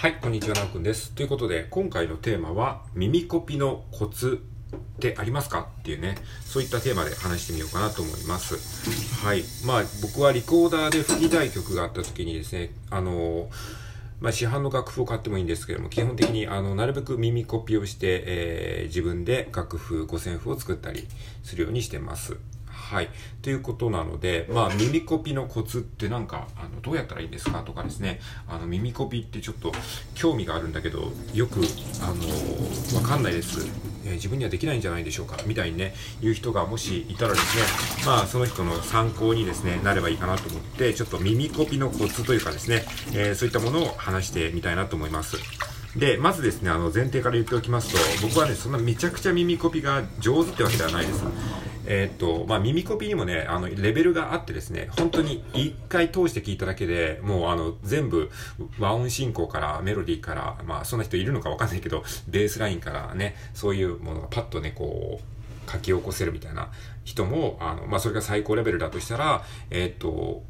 はい、こんにちは、なおくんです。ということで、今回のテーマは、耳コピのコツってありますか？っていうね、そういったテーマで話してみようかなと思います。はい。まあ、僕はリコーダーで吹きたい曲があった時にですね、あのまあ、市販の楽譜を買ってもいいんですけども、基本的に、あの、なるべく耳コピをして、えー自分で楽譜、五線譜を作ったりするようにしてます。はい。ということなので、まあ、耳コピのコツってなんか、あの、どうやったらいいんですかとかですね、あの、耳コピってちょっと興味があるんだけど、よく、あの、わかんないです。えー自分にはできないんじゃないでしょうかみたいにね、言う人がもしいたらですね、まあ、その人の参考にですね、なればいいかなと思って、ちょっと耳コピのコツというかですね、えーそういったものを話してみたいなと思います。で、まずですね、あの、前提から言っておきますと、僕はね、そんなめちゃくちゃ耳コピが上手ってわけではないです。えーっと、まあ、耳コピにもね、あの、レベルがあってですね、本当に一回通して聞いただけで、もうあの、全部、和音進行から、メロディーから、まあ、そんな人いるのかわかんないけど、ベースラインからね、そういうものがパッとね、こう、書き起こせるみたいな人も、あの、まあ、それが最高レベルだとしたら、えーっと、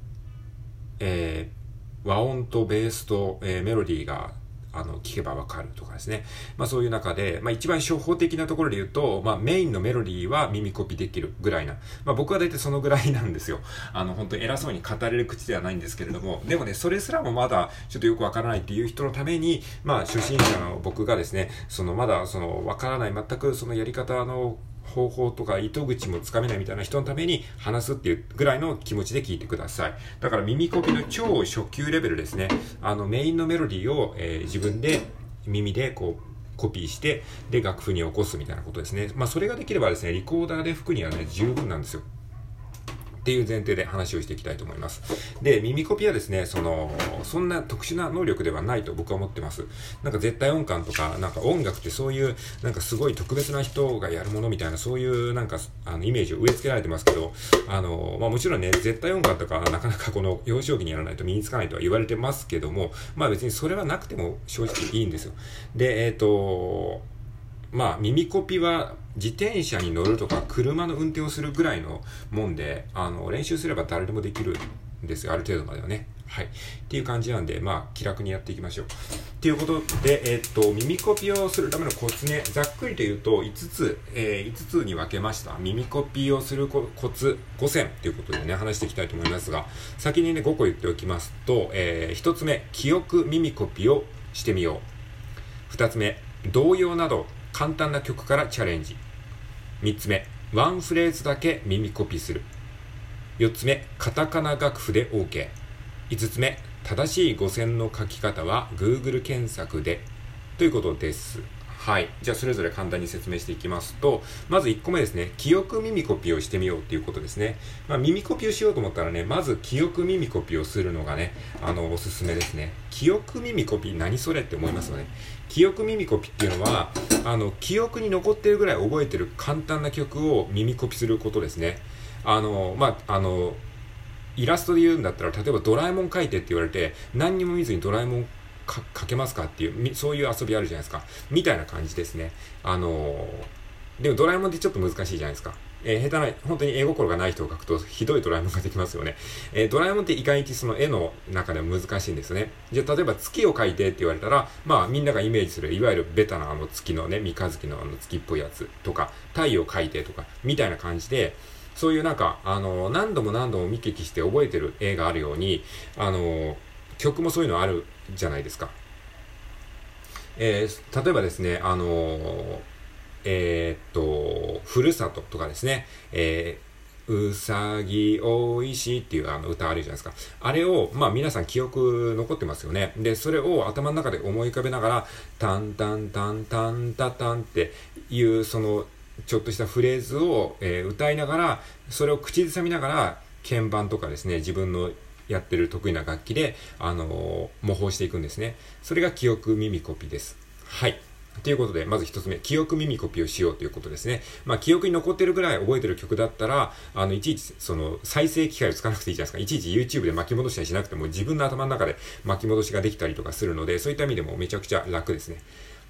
えー和音とベースと、えーメロディーがあの聞けばわかるとかですね。まあそういう中で、まあ一番初歩的なところで言うと、まあメインのメロディーは耳コピできるぐらいな。まあ僕は大体そのぐらいなんですよ。あの本当偉そうに語れる口ではないんですけれども、でもね、それすらもまだちょっとよくわからないっていう人のために、まあ初心者の僕がですね、そのまだそのわからない、全くそのやり方の方法とか糸口もつかめないみたいな人のために話すっていうぐらいの気持ちで聞いてください。だから耳コピの超初級レベルですね。あのメインのメロディーを、えー自分で耳でこうコピーして、で楽譜に起こすみたいなことですね。まあそれができればですね、リコーダーで吹くにはね、十分なんですよ。っていう前提で話をしていきたいと思います。で、耳コピはですね、その、そんな特殊な能力ではないと僕は思ってます。なんか絶対音感とか、なんか音楽ってそういう、なんかすごい特別な人がやるものみたいな、そういうなんか、あの、イメージを植え付けられてますけど、あの、まあもちろんね、絶対音感とか、なかなかこの幼少期にやらないと身につかないとは言われてますけども、まあ別にそれはなくても正直いいんですよ。で、えっ、と、まあ、耳コピは自転車に乗るとか車の運転をするぐらいのもんで、あの、練習すれば誰でもできるんですよ。ある程度まではね。はい。っていう感じなんで、まあ、気楽にやっていきましょう。っていうことで、えっと、耳コピをするためのコツね、ざっくりと言うと、5つ、えー5つに分けました。耳コピをするコツ5選ということでね、話していきたいと思いますが、先にね、5個言っておきますと、え1つ目、記憶耳コピをしてみよう。二つ目、童謡など簡単な曲からチャレンジ。3つ目、ワンフレーズだけ耳コピーする。4つ目、カタカナ楽譜で OK。5つ目、正しい語線の書き方は Google 検索で。ということです。はい。じゃあ、それぞれ簡単に説明していきますと、まず1個目ですね。記憶耳コピーをしてみようっていうことですね。まあ、耳コピーをしようと思ったらね、まず記憶耳コピーをするのがね、あの、おすすめですね。記憶耳コピー何それって思いますよね。記憶耳コピーっていうのは、あの、記憶に残ってるぐらい覚えてる簡単な曲を耳コピーすることですね。あの、まあ、あの、イラストで言うんだったら、例えばドラえもん描いてって言われて、何にも見ずにドラえもんかけますかっていう、みそういう遊びあるじゃないですか。みたいな感じですね。あのーでもドラえもんってちょっと難しいじゃないですか。えー下手な、本当に絵心がない人を描くとひどいドラえもんができますよね。えードラえもんって意外にその絵の中でも難しいんですね。じゃあ例えば月を描いてって言われたら、まあみんながイメージする、いわゆるベタなあの月のね、三日月のあの月っぽいやつとか、太陽描いてとか、みたいな感じで、そういうなんか、あの、何度も何度も見聞きして覚えてる絵があるように、あの、曲もそういうのあるじゃないですか。えー例えばですね、あのえーっと、ふるさととかですね、えうさぎおいしいっていうあの歌あるじゃないですか。あれを、まあ皆さん記憶残ってますよね。で、それを頭の中で思い浮かべながら、タンタンタンタンタタンっていう、その、ちょっとしたフレーズを、え歌いながら、それを口ずさみながら、鍵盤とかですね、自分のやってる得意な楽器で、あの模倣していくんですね。それが記憶耳コピーです。はい。ということで、まず一つ目、記憶耳コピーをしようということですね。まあ、記憶に残ってるぐらい覚えてる曲だったら、あの、いちいち、その、再生機械を使わなくていいじゃないですか。いちいち YouTube で巻き戻したりしなくても、自分の頭の中で巻き戻しができたりとかするので、そういった意味でもめちゃくちゃ楽ですね。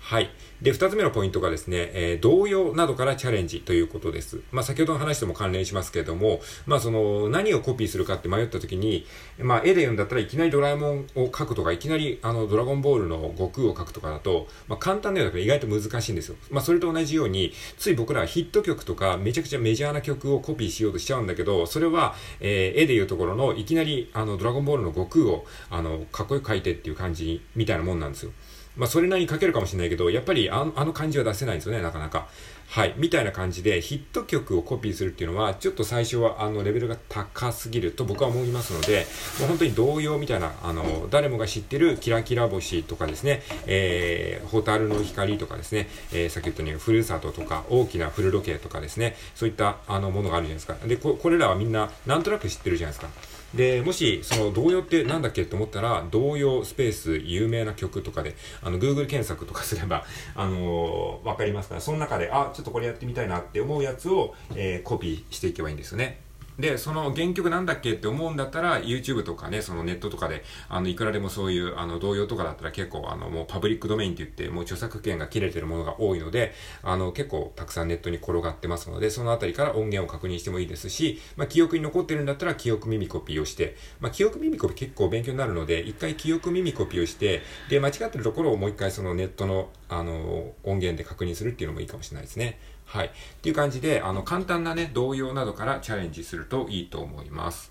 はい。で、二つ目のポイントがですね、えー、動揺などからチャレンジということです。まあ、先ほどの話とも関連しますけれども、まあ、その、何をコピーするかって迷った時に、まあ、絵で言うんだったらいきなりドラえもんを描くとか、いきなり、あの、ドラゴンボールの悟空を描くとかだと、まあ、簡単なようだけど意外と難しいんですよ。まあ、それと同じように、つい僕らはヒット曲とか、めちゃくちゃメジャーな曲をコピーしようとしちゃうんだけど、それは、えー、絵で言うところの、いきなり、あの、ドラゴンボールの悟空を、あの、かっこよく描いてっていう感じみたいなもんなんですよ。まあ、それなりに書けるかもしれないけど、やっぱりあの感じは出せないんですよね、なかなか。はい。みたいな感じで、ヒット曲をコピーするっていうのは、ちょっと最初は、あの、レベルが高すぎると僕は思いますので、もう本当に同様みたいな、あの、誰もが知ってるキラキラ星とかですね、えー、ホタルの光とかですね、えー、さっき言ったように、ふるさととか、大きなフル時計とかですね、そういった、あの、ものがあるじゃないですか。で、ここれらはみんな、なんとなく知ってるじゃないですか。で、もし、その童謡ってなんだっけと思ったら、童謡スペース有名な曲とかで、あの、Google 検索とかすれば、あのー、わかりますから、その中で、あ、ちょっとこれやってみたいなって思うやつを、えー、コピーしていけばいいんですよね。で、その原曲なんだっけって思うんだったら、YouTube とかね、そのネットとかで、あの、いくらでもそういう、あの、童謡とかだったら結構、あの、もうパブリックドメインって言って、もう著作権が切れてるものが多いので、あの、結構たくさんネットに転がってますので、そのあたりから音源を確認してもいいですし、まあ、記憶に残ってるんだったら、記憶耳コピーをして、まあ、記憶耳コピー結構勉強になるので、一回記憶耳コピーをして、で、間違ってるところをもう一回そのネットの、あの、音源で確認するっていうのもいいかもしれないですね。はい。っていう感じで、あの、簡単なね、動揺などからチャレンジするといいと思います。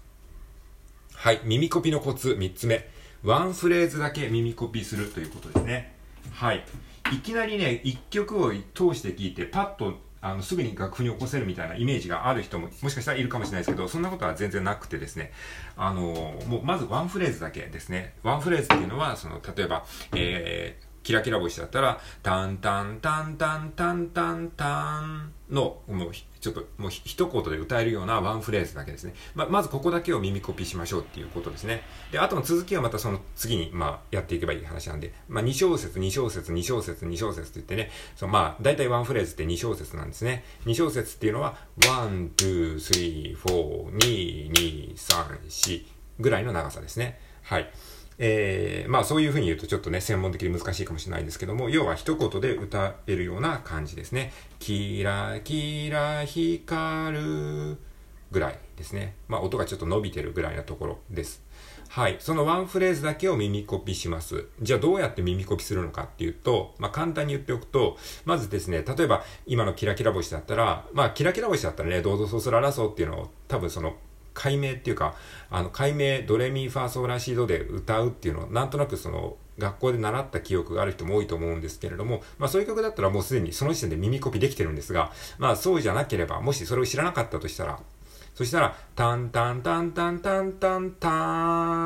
はい。耳コピのコツ3つ目。ワンフレーズだけ耳コピするということですね。はい。いきなりね、1曲を通して聴いて、パッとあの、すぐに楽譜に起こせるみたいなイメージがある人も、もしかしたらいるかもしれないですけど、そんなことは全然なくてですね、あの、もう、まずワンフレーズだけですね。ワンフレーズっていうのは、その、例えば、えー、キラキラ星だったら、タンタンタンタンタンタンタンの、もう、ちょっと、もう一言で歌えるようなワンフレーズだけですね。ま、まずここだけを耳コピーしましょうっていうことですね。で、あとの続きはまたその次に、まあ、やっていけばいい話なんで、まあ、2小節、2小節、2小節、2小節って言ってね、そのまあ、大体ワンフレーズって2小節なんですね。2小節っていうのは、1、2、3、4、2、2、3、4ぐらいの長さですね。はい。えー、まあそういうふうに言うとちょっとね、専門的に難しいかもしれないんですけども、要は一言で歌えるような感じですね。キラキラ光るぐらいですね。まあ音がちょっと伸びてるぐらいなところです。はい。そのワンフレーズだけを耳コピします。じゃあどうやって耳コピするのかっていうと、まあ簡単に言っておくと、まずですね、例えば今のキラキラ星だったら、まあキラキラ星だったらね、どうぞそうすららそうっていうのを多分その解明っていうか、あの、解明、ドレミファーソーラシードで歌うっていうのは、なんとなくその、学校で習った記憶がある人も多いと思うんですけれども、まあそういう曲だったらもうすでにその時点で耳コピできてるんですが、まあそうじゃなければ、もしそれを知らなかったとしたら、そしたら、タンタンタンタンタンタンター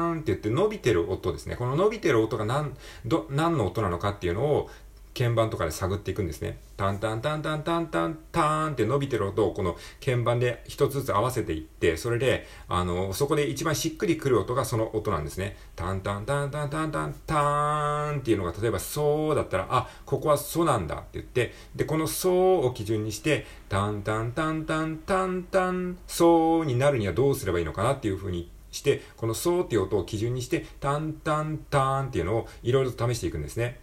ンって言って伸びてる音ですね。この伸びてる音が何、ど、何の音なのかっていうのを鍵盤とかで探っていくんですね。タンタンタンタンタンタンタンって伸びてる音をこの鍵盤で一つずつ合わせていって、それで、あの、そこで一番しっくりくる音がその音なんですね。タンタンタンタンタンタンタンっていうのが、例えばそうだったら、あ、ここはソなんだって言って、で、このソを基準にして、タンタンタンタンタンタン、ソになるにはどうすればいいのかなっていうふうにして、このソーっていう音を基準にして、タンタンタンっていうのをいろいろと試していくんですね。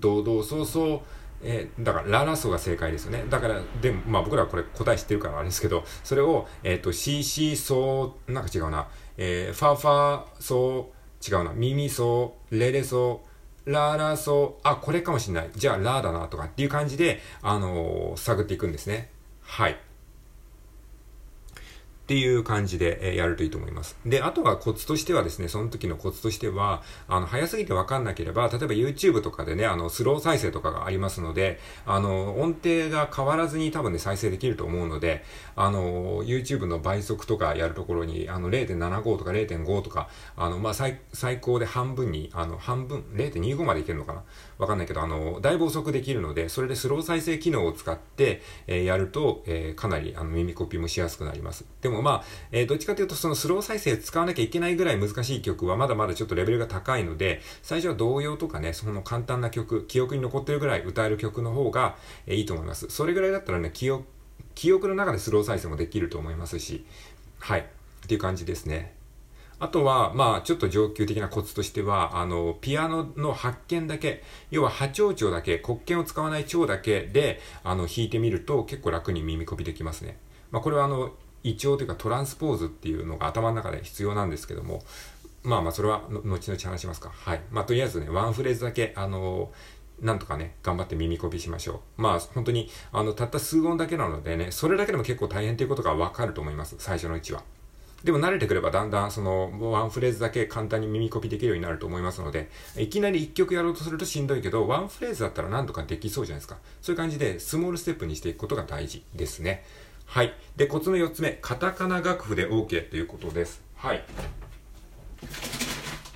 堂々そうそう、えー、だから、ララソが正解ですよね。だから、でも、まあ僕らはこれ答え知ってるからあれですけど、それを、えっ、ー、と、シーシーソー、なんか違うな、えー、ファファソー、違うな、ミミソー、レレソー、ララソー、あ、これかもしんない。じゃあ、ラーだなとかっていう感じで、あのー、探っていくんですね。はい。っていう感じで、えやるといいと思います。で、あとはコツとしてはですね、その時のコツとしては、あの、早すぎてわかんなければ、例えば YouTube とかでね、あの、スロー再生とかがありますので、あの、音程が変わらずに多分ね、再生できると思うので、あの、YouTube の倍速とかやるところに、あの、0.75とか0.5とか、あの、まあ、最、最高で半分に、あの、半分、0.25までいけるのかなわかんないけど、あの、だいぶ遅くできるので、それでスロー再生機能を使って、えー、やると、えー、かなり、あの、耳コピーもしやすくなります。でもまあ、えー、どっちかというとそのスロー再生使わなきゃいけないぐらい難しい曲はまだまだちょっとレベルが高いので、最初は童謡とかね、その簡単な曲、記憶に残ってるぐらい歌える曲の方が、えー、いいと思います。それぐらいだったらね、記憶、記憶の中でスロー再生もできると思いますし、はい。っていう感じですね。あとは、まあ、ちょっと上級的なコツとしては、あの、ピアノの発見だけ、要は波長長だけ、黒鍵を使わない長だけで、あの、弾いてみると結構楽に耳コピできますね。まあ、これはあの、胃腸というかトランスポーズっていうのが頭の中で必要なんですけども、まあまあそれは後々話しますか。はい。まあとりあえずね、ワンフレーズだけ、あのなんとかね、頑張って耳コピしましょう。まあ本当に、あの、たった数音だけなのでね、それだけでも結構大変ということがわかると思います。最初のうちは。でも慣れてくればだんだんそのワンフレーズだけ簡単に耳コピできるようになると思いますので、いきなり一曲やろうとするとしんどいけど、ワンフレーズだったら何とかできそうじゃないですか。そういう感じでスモールステップにしていくことが大事ですね。はい。で、コツの4つ目、カタカナ楽譜で OK ということです。はい。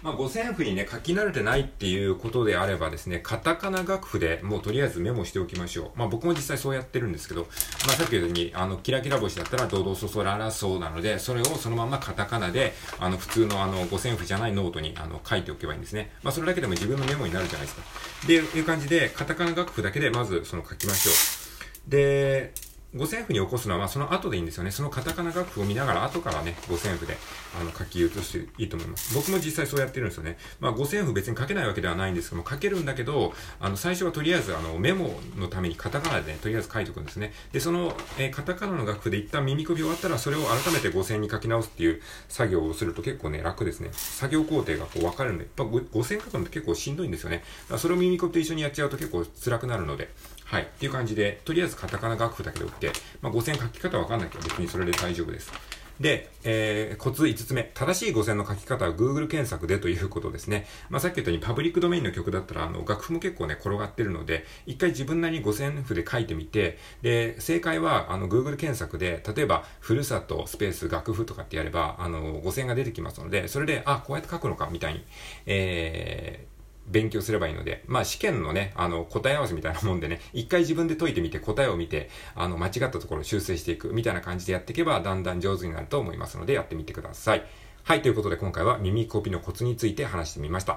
まあ、五線譜にね、書き慣れてないっていうことであればですね、カタカナ楽譜でもうとりあえずメモしておきましょう。まあ、僕も実際そうやってるんですけど、まあ、さっき言ったように、あの、キラキラ星だったら、ドドソソララソーなので、それをそのままカタカナで、あの、普通のあの、五線譜じゃないノートに、あの、書いておけばいいんですね。まあ、それだけでも自分のメモになるじゃないですか。で、いう感じで、カタカナ楽譜だけで、まず、その書きましょう。で、五線譜に起こすのは、まあ、その後でいいんですよね。そのカタカナ楽譜を見ながら、後からね、五線譜で、あの、書き写していいと思います。僕も実際そうやってるんですよね。まあ、五線譜別に書けないわけではないんですけども、書けるんだけど、あの、最初はとりあえず、あの、メモのためにカタカナでね、とりあえず書いておくんですね。で、その、えー、カタカナの楽譜で一旦耳首終わったら、それを改めて五線に書き直すっていう作業をすると結構ね、楽ですね。作業工程がこう分かるんで、やっぱ五線書くのって結構しんどいんですよね。それを耳コピと一緒にやっちゃうと結構辛くなるので、はい。っていう感じで、とりあえずカタカナ楽譜だけで、まあ、五線書き方わかんないけど別にそれで大丈夫です。で、えー、コツ5つ目。正しい五線の書き方は Google 検索でということですね。まあ、さっき言ったようにパブリックドメインの曲だったら、あの、楽譜も結構ね、転がってるので、一回自分なりに五線譜で書いてみて、で、正解は、あの、Google 検索で、例えば、ふるさと、スペース、楽譜とかってやれば、あの、五線が出てきますので、それで、あ、こうやって書くのか、みたいに、えー、勉強すればいいので、まあ試験のね、あの、答え合わせみたいなもんでね、一回自分で解いてみて答えを見て、あの、間違ったところを修正していくみたいな感じでやっていけば、だんだん上手になると思いますので、やってみてください。はい、ということで今回は耳コピのコツについて話してみました。